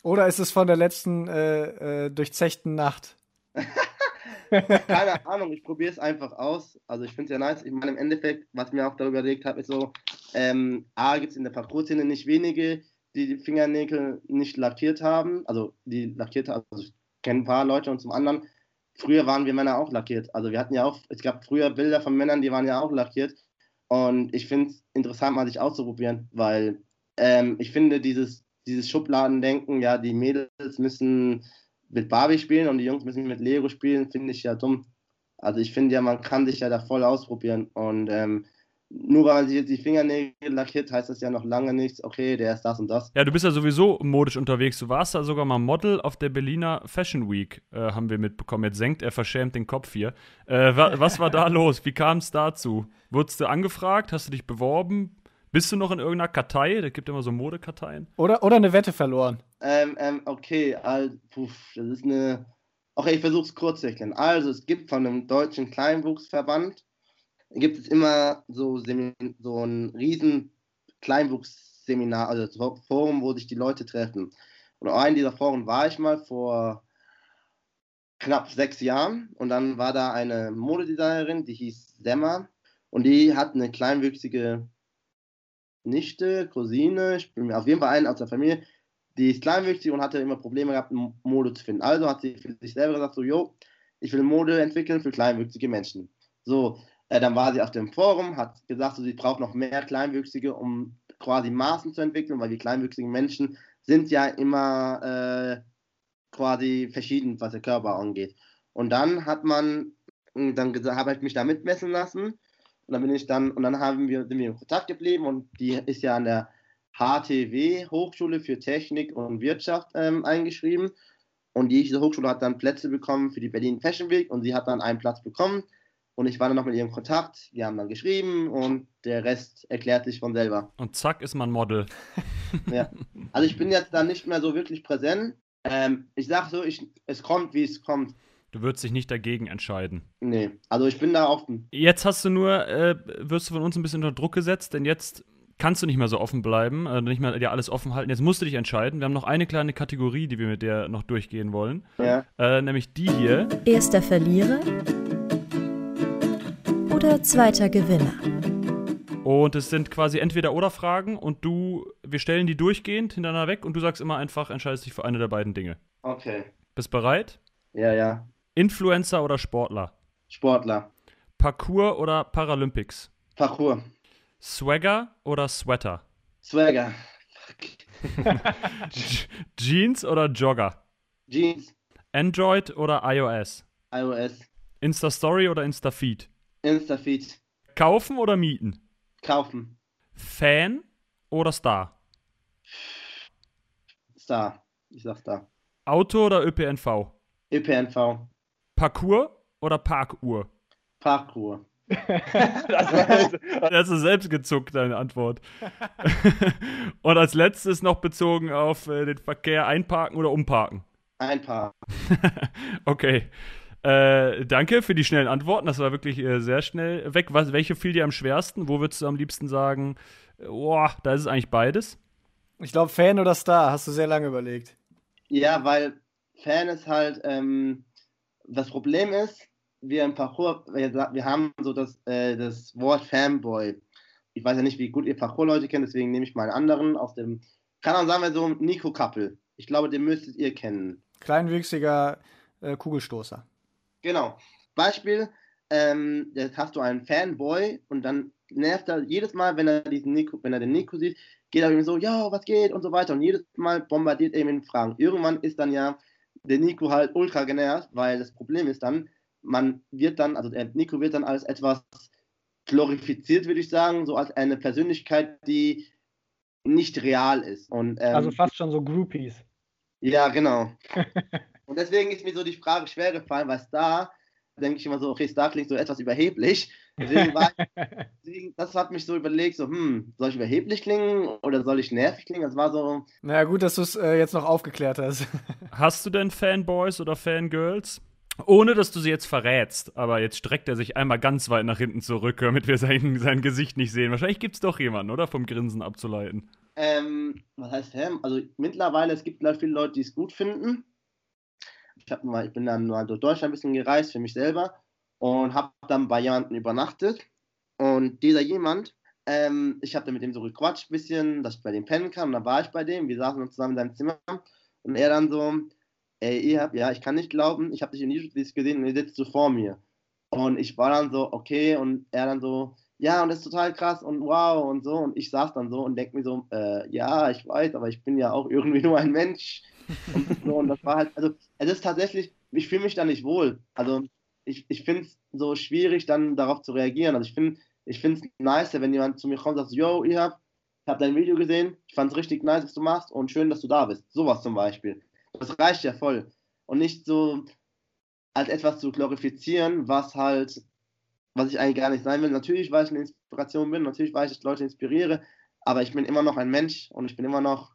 [SPEAKER 3] Oder ist es von der letzten äh, äh durchzechten Nacht?
[SPEAKER 4] Keine Ahnung, ich probiere es einfach aus. Also ich finde es ja nice. Ich meine, im Endeffekt, was mir auch darüber überlegt habe, ist so, ähm, A, gibt es in der Parcours-Szene nicht wenige, die die Fingernägel nicht lackiert haben. Also die lackiert haben, also ich kenne ein paar Leute und zum anderen, früher waren wir Männer auch lackiert. Also wir hatten ja auch, es gab früher Bilder von Männern, die waren ja auch lackiert. Und ich finde es interessant, mal sich auszuprobieren, weil ähm, ich finde dieses, dieses Schubladendenken, ja, die Mädels müssen mit Barbie spielen und die Jungs müssen mit Lego spielen, finde ich ja dumm. Also ich finde ja, man kann sich ja da voll ausprobieren und ähm, nur weil man sich jetzt die Fingernägel lackiert, heißt das ja noch lange nichts, okay, der ist das und das.
[SPEAKER 2] Ja, du bist ja sowieso modisch unterwegs. Du warst da sogar mal Model auf der Berliner Fashion Week, äh, haben wir mitbekommen. Jetzt senkt er verschämt den Kopf hier. Äh, wa was war da los? Wie kam es dazu? Wurdest du angefragt? Hast du dich beworben? Bist du noch in irgendeiner Kartei? Da gibt immer so Modekarteien.
[SPEAKER 3] Oder, oder eine Wette verloren.
[SPEAKER 4] Ähm, ähm, okay, also, puff, das ist eine. Okay, ich versuche es kurz zu erklären. Also, es gibt von einem deutschen Kleinwuchsverband, gibt es immer so, so ein riesen Kleinwuchsseminar, also Forum, wo sich die Leute treffen. Und auf einem dieser Foren war ich mal vor knapp sechs Jahren und dann war da eine Modedesignerin, die hieß Semmer und die hat eine kleinwüchsige Nichte, Cousine, ich bin auf jeden Fall einen aus der Familie, die ist kleinwüchsig und hatte immer Probleme gehabt, Mode zu finden. Also hat sie für sich selber gesagt, so, jo, ich will Mode entwickeln für kleinwüchsige Menschen. So, äh, dann war sie auf dem Forum, hat gesagt, so, sie braucht noch mehr Kleinwüchsige, um quasi Maßen zu entwickeln, weil die kleinwüchsigen Menschen sind ja immer äh, quasi verschieden, was der Körper angeht. Und dann hat man, dann habe ich mich da mitmessen lassen und dann bin ich dann, und dann haben wir, sind wir in Kontakt geblieben und die ist ja an der HTW, Hochschule für Technik und Wirtschaft, ähm, eingeschrieben. Und diese Hochschule hat dann Plätze bekommen für die Berlin Fashion Week und sie hat dann einen Platz bekommen. Und ich war dann noch mit ihr in Kontakt. Wir haben dann geschrieben und der Rest erklärt sich von selber.
[SPEAKER 2] Und zack ist man Model.
[SPEAKER 4] ja. Also ich bin jetzt da nicht mehr so wirklich präsent. Ähm, ich sag so, ich, es kommt, wie es kommt.
[SPEAKER 2] Du würdest dich nicht dagegen entscheiden.
[SPEAKER 4] Nee, also ich bin da offen.
[SPEAKER 2] Jetzt hast du nur, äh, wirst du von uns ein bisschen unter Druck gesetzt, denn jetzt kannst du nicht mehr so offen bleiben, äh, nicht mehr dir alles offen halten. Jetzt musst du dich entscheiden. Wir haben noch eine kleine Kategorie, die wir mit dir noch durchgehen wollen.
[SPEAKER 4] Ja.
[SPEAKER 2] Äh, nämlich die hier.
[SPEAKER 1] Erster Verlierer oder zweiter Gewinner.
[SPEAKER 2] Und es sind quasi entweder oder Fragen und du, wir stellen die durchgehend hintereinander weg und du sagst immer einfach, entscheidest dich für eine der beiden Dinge.
[SPEAKER 4] Okay.
[SPEAKER 2] Bist bereit?
[SPEAKER 4] Ja, ja.
[SPEAKER 2] Influencer oder Sportler?
[SPEAKER 4] Sportler.
[SPEAKER 2] Parkour oder Paralympics?
[SPEAKER 4] Parkour.
[SPEAKER 2] Swagger oder Sweater?
[SPEAKER 4] Swagger.
[SPEAKER 2] Jeans oder Jogger?
[SPEAKER 4] Jeans.
[SPEAKER 2] Android oder iOS?
[SPEAKER 4] iOS.
[SPEAKER 2] Insta-Story oder Insta-Feed?
[SPEAKER 4] Instafeed.
[SPEAKER 2] Kaufen oder mieten?
[SPEAKER 4] Kaufen.
[SPEAKER 2] Fan oder Star?
[SPEAKER 4] Star. Ich sag Star.
[SPEAKER 2] Auto oder ÖPNV?
[SPEAKER 4] ÖPNV.
[SPEAKER 2] Parkour oder Parkuhr?
[SPEAKER 4] Parkour.
[SPEAKER 2] Das ist selbst gezuckt, deine Antwort. Und als letztes noch bezogen auf äh, den Verkehr einparken oder umparken?
[SPEAKER 4] Ein Paar.
[SPEAKER 2] Okay. Äh, danke für die schnellen Antworten. Das war wirklich äh, sehr schnell weg. Was, welche fiel dir am schwersten? Wo würdest du am liebsten sagen, boah, da ist es eigentlich beides?
[SPEAKER 3] Ich glaube, Fan oder Star, hast du sehr lange überlegt.
[SPEAKER 4] Ja, weil Fan ist halt, ähm, das Problem ist, wir im Parcours, wir, haben so das, äh, das Wort Fanboy. Ich weiß ja nicht, wie gut ihr Parcours-Leute kennt, deswegen nehme ich mal einen anderen aus dem, kann auch sagen wir so, Nico Kappel. Ich glaube, den müsstet ihr kennen.
[SPEAKER 3] Kleinwüchsiger äh, Kugelstoßer.
[SPEAKER 4] Genau. Beispiel, ähm, jetzt hast du einen Fanboy und dann nervt er jedes Mal, wenn er diesen Nico, wenn er den Nico sieht, geht er ihm so, ja, was geht und so weiter. Und jedes Mal bombardiert er ihn mit Fragen. Irgendwann ist dann ja der Nico halt ultra genervt, weil das Problem ist dann, man wird dann, also der Nico wird dann als etwas glorifiziert, würde ich sagen, so als eine Persönlichkeit, die nicht real ist. Und, ähm,
[SPEAKER 5] Also fast schon so Groupies.
[SPEAKER 4] ja, genau. Und deswegen ist mir so die Frage schwer gefallen, weil Star, denke ich immer so, okay, Star klingt so etwas überheblich. Deswegen war deswegen, das hat mich so überlegt, so, hm, soll ich überheblich klingen oder soll ich nervig klingen? Das war so,
[SPEAKER 3] Naja, gut, dass du es äh, jetzt noch aufgeklärt hast.
[SPEAKER 2] Hast du denn Fanboys oder Fangirls? Ohne dass du sie jetzt verrätst, aber jetzt streckt er sich einmal ganz weit nach hinten zurück, damit wir sein, sein Gesicht nicht sehen. Wahrscheinlich gibt es doch jemanden, oder? Vom Grinsen abzuleiten.
[SPEAKER 4] ähm, was heißt Fan? Also mittlerweile, es gibt viele Leute, die es gut finden. Ich, hab mal, ich bin dann mal durch Deutschland ein bisschen gereist für mich selber und habe dann bei jemandem übernachtet. Und dieser jemand, ähm, ich habe dann mit dem so gequatscht ein bisschen, dass ich bei dem pennen kann. Und dann war ich bei dem, wir saßen uns zusammen in seinem Zimmer. Und er dann so, ey, ihr habt, ja, ich kann nicht glauben, ich habe dich in YouTube gesehen und ihr sitzt so vor mir. Und ich war dann so, okay, und er dann so, ja, und das ist total krass und wow und so. Und ich saß dann so und denke mir so, äh, ja, ich weiß, aber ich bin ja auch irgendwie nur ein Mensch. Und, so, und das war halt, also es ist tatsächlich, ich fühle mich da nicht wohl. Also ich, ich finde es so schwierig, dann darauf zu reagieren. Also ich finde ich es nice, wenn jemand zu mir kommt und sagt, yo, ihr habt, ich habe dein Video gesehen, ich fand es richtig nice, was du machst und schön, dass du da bist. Sowas zum Beispiel. Das reicht ja voll. Und nicht so als etwas zu glorifizieren, was halt, was ich eigentlich gar nicht sein will. Natürlich, weil ich eine Inspiration bin, natürlich, weil ich Leute inspiriere, aber ich bin immer noch ein Mensch und ich bin immer noch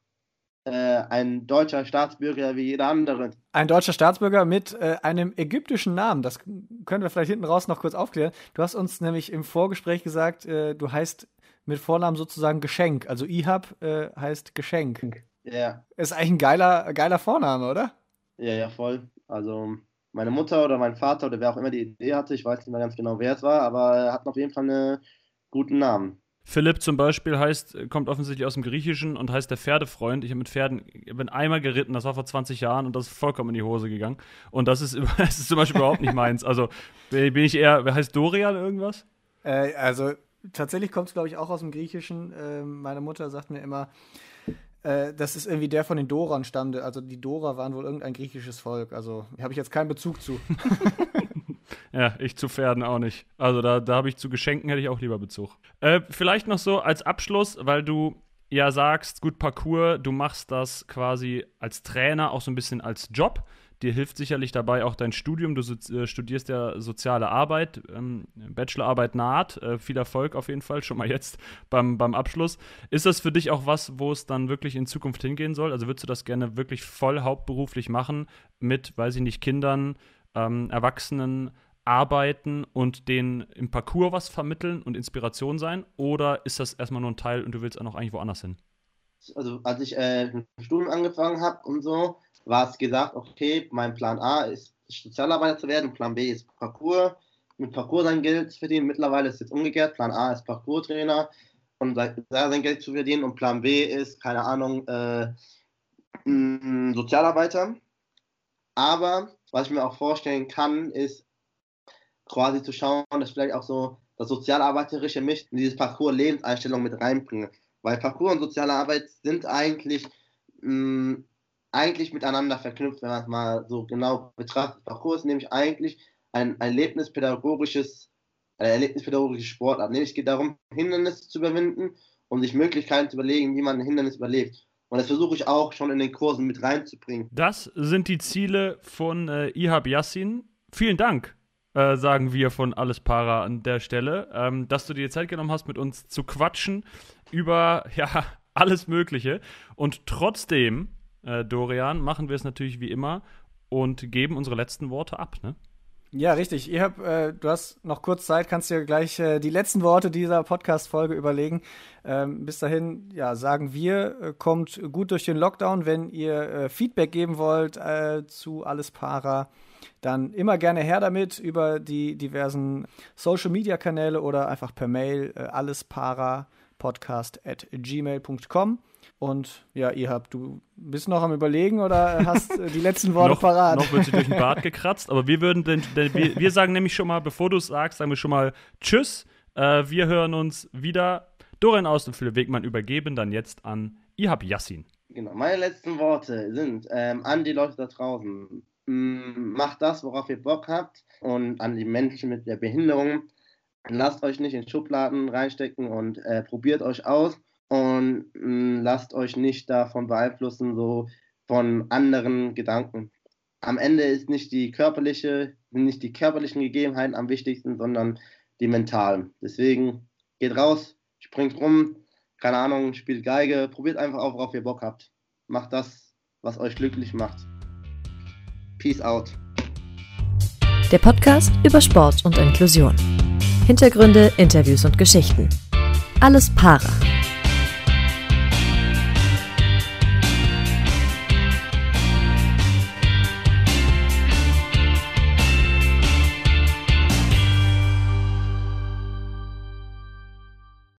[SPEAKER 4] äh, ein deutscher Staatsbürger wie jeder andere.
[SPEAKER 3] Ein deutscher Staatsbürger mit äh, einem ägyptischen Namen. Das können wir vielleicht hinten raus noch kurz aufklären. Du hast uns nämlich im Vorgespräch gesagt, äh, du heißt mit Vornamen sozusagen Geschenk. Also Ihab äh, heißt Geschenk.
[SPEAKER 4] Ja,
[SPEAKER 3] Ist eigentlich ein geiler, geiler Vorname, oder?
[SPEAKER 4] ja, ja, voll. Also meine Mutter oder mein Vater oder wer auch immer die Idee hatte, ich weiß nicht mehr ganz genau, wer es war, aber er hat auf jeden Fall einen guten Namen.
[SPEAKER 2] Philipp zum Beispiel heißt, kommt offensichtlich aus dem Griechischen und heißt der Pferdefreund. Ich habe mit Pferden, ich bin einmal geritten, das war vor 20 Jahren und das ist vollkommen in die Hose gegangen. Und das ist, das ist zum Beispiel überhaupt nicht meins. Also bin ich eher, wer heißt Dorian irgendwas?
[SPEAKER 3] Äh, also tatsächlich kommt es, glaube ich, auch aus dem Griechischen. Äh, meine Mutter sagt mir immer, äh, das ist irgendwie der von den Dorern stammte. Also die Dorer waren wohl irgendein griechisches Volk. Also habe ich jetzt keinen Bezug zu.
[SPEAKER 2] Ja, ich zu Pferden auch nicht. Also da, da habe ich zu Geschenken hätte ich auch lieber Bezug. Äh, vielleicht noch so als Abschluss, weil du ja sagst, gut Parcours, du machst das quasi als Trainer auch so ein bisschen als Job. Dir hilft sicherlich dabei auch dein Studium. Du äh, studierst ja soziale Arbeit, ähm, Bachelorarbeit naht. Äh, viel Erfolg auf jeden Fall, schon mal jetzt beim, beim Abschluss. Ist das für dich auch was, wo es dann wirklich in Zukunft hingehen soll? Also würdest du das gerne wirklich voll hauptberuflich machen mit, weiß ich nicht, Kindern, ähm, Erwachsenen arbeiten und denen im Parcours was vermitteln und Inspiration sein? Oder ist das erstmal nur ein Teil und du willst auch noch eigentlich woanders hin?
[SPEAKER 4] Also als ich äh, mit dem Studium angefangen habe und so, war es gesagt, okay, mein Plan A ist Sozialarbeiter zu werden, Plan B ist Parcours, mit Parcours sein Geld zu verdienen. Mittlerweile ist es jetzt umgekehrt, Plan A ist Parcours-Trainer und sein Geld zu verdienen und Plan B ist, keine Ahnung, äh, Sozialarbeiter. Aber was ich mir auch vorstellen kann, ist quasi zu schauen, dass ich vielleicht auch so das sozialarbeiterische mich in dieses Parcours Lebenseinstellung mit reinbringe. Weil Parcours und soziale Arbeit sind eigentlich, mh, eigentlich miteinander verknüpft, wenn man es mal so genau betrachtet. Parcours ist nämlich eigentlich ein erlebnispädagogisches, eine erlebnispädagogische Sportart. Nämlich geht darum, Hindernisse zu überwinden und sich Möglichkeiten zu überlegen, wie man ein Hindernis überlebt. Und das versuche ich auch schon in den Kursen mit reinzubringen.
[SPEAKER 2] Das sind die Ziele von äh, Ihab Yassin. Vielen Dank, äh, sagen wir von Alles Para an der Stelle, ähm, dass du dir Zeit genommen hast, mit uns zu quatschen über ja, alles Mögliche. Und trotzdem, äh, Dorian, machen wir es natürlich wie immer und geben unsere letzten Worte ab. Ne?
[SPEAKER 3] Ja, richtig. Ihr habt, äh, du hast noch kurz Zeit, kannst dir gleich äh, die letzten Worte dieser Podcast-Folge überlegen. Ähm, bis dahin, ja, sagen wir, äh, kommt gut durch den Lockdown. Wenn ihr äh, Feedback geben wollt äh, zu Alles Para, dann immer gerne her damit über die diversen Social-Media-Kanäle oder einfach per Mail äh, allespara.podcast at gmail.com. Und ja, ihr habt, du bist noch am Überlegen oder hast äh, die letzten Worte
[SPEAKER 2] noch,
[SPEAKER 3] parat?
[SPEAKER 2] Noch wird sie durch den Bart gekratzt, aber wir würden denn, denn wir, wir, sagen nämlich schon mal, bevor du es sagst, sagen wir schon mal Tschüss. Äh, wir hören uns wieder. Dorian Aus und Philipp Wegmann übergeben dann jetzt an Ihab Yassin.
[SPEAKER 4] Genau, meine letzten Worte sind ähm, an die Leute da draußen. Mm, macht das, worauf ihr Bock habt. Und an die Menschen mit der Behinderung. Lasst euch nicht in Schubladen reinstecken und äh, probiert euch aus und mh, mm, lasst euch nicht davon beeinflussen, so von anderen Gedanken. Am Ende ist nicht die körperliche, nicht die körperlichen Gegebenheiten am wichtigsten, sondern die mentalen. Deswegen geht raus, springt rum, keine Ahnung, spielt Geige, probiert einfach auf, worauf ihr Bock habt. Macht das, was euch glücklich macht. Peace out.
[SPEAKER 1] Der Podcast über Sport und Inklusion. Hintergründe, Interviews und Geschichten. Alles Para.